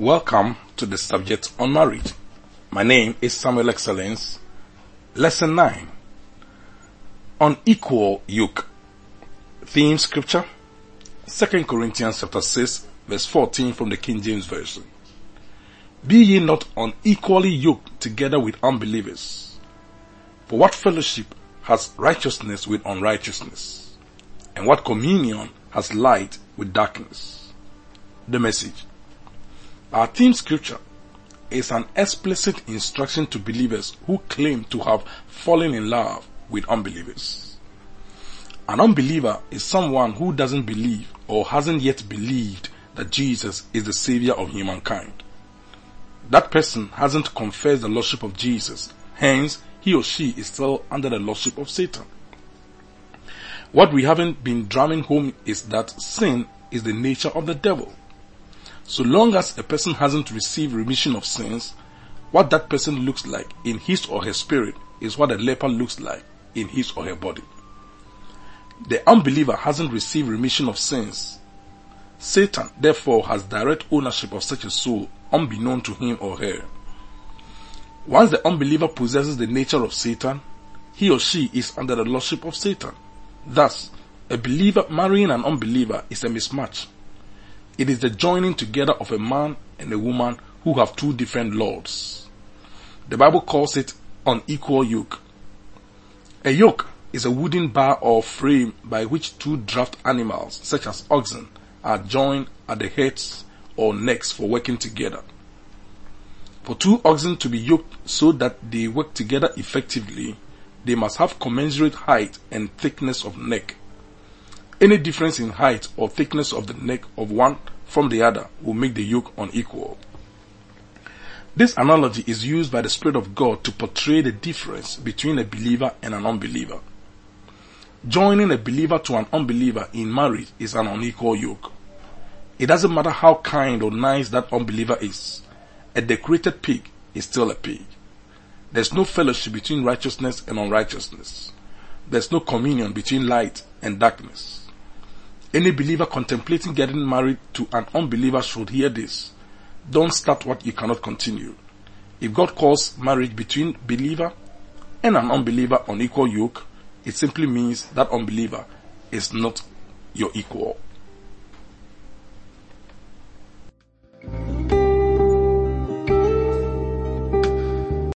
Welcome to the subject on marriage. My name is Samuel Excellence. Lesson 9. Unequal yoke. Theme scripture. 2 Corinthians chapter 6 verse 14 from the King James Version. Be ye not unequally yoked together with unbelievers. For what fellowship has righteousness with unrighteousness? And what communion has light with darkness? The message. Our theme scripture is an explicit instruction to believers who claim to have fallen in love with unbelievers. An unbeliever is someone who doesn't believe or hasn't yet believed that Jesus is the savior of humankind. That person hasn't confessed the lordship of Jesus, hence he or she is still under the lordship of Satan. What we haven't been drumming home is that sin is the nature of the devil. So long as a person hasn't received remission of sins, what that person looks like in his or her spirit is what a leper looks like in his or her body. The unbeliever hasn't received remission of sins. Satan therefore has direct ownership of such a soul unbeknown to him or her. Once the unbeliever possesses the nature of Satan, he or she is under the lordship of Satan. Thus, a believer marrying an unbeliever is a mismatch. It is the joining together of a man and a woman who have two different lords. The Bible calls it unequal yoke. A yoke is a wooden bar or frame by which two draft animals, such as oxen, are joined at the heads or necks for working together. For two oxen to be yoked so that they work together effectively, they must have commensurate height and thickness of neck. Any difference in height or thickness of the neck of one from the other will make the yoke unequal. This analogy is used by the Spirit of God to portray the difference between a believer and an unbeliever. Joining a believer to an unbeliever in marriage is an unequal yoke. It doesn't matter how kind or nice that unbeliever is. A decorated pig is still a pig. There's no fellowship between righteousness and unrighteousness. There's no communion between light and darkness. Any believer contemplating getting married to an unbeliever should hear this. Don't start what you cannot continue. If God calls marriage between believer and an unbeliever on equal yoke, it simply means that unbeliever is not your equal.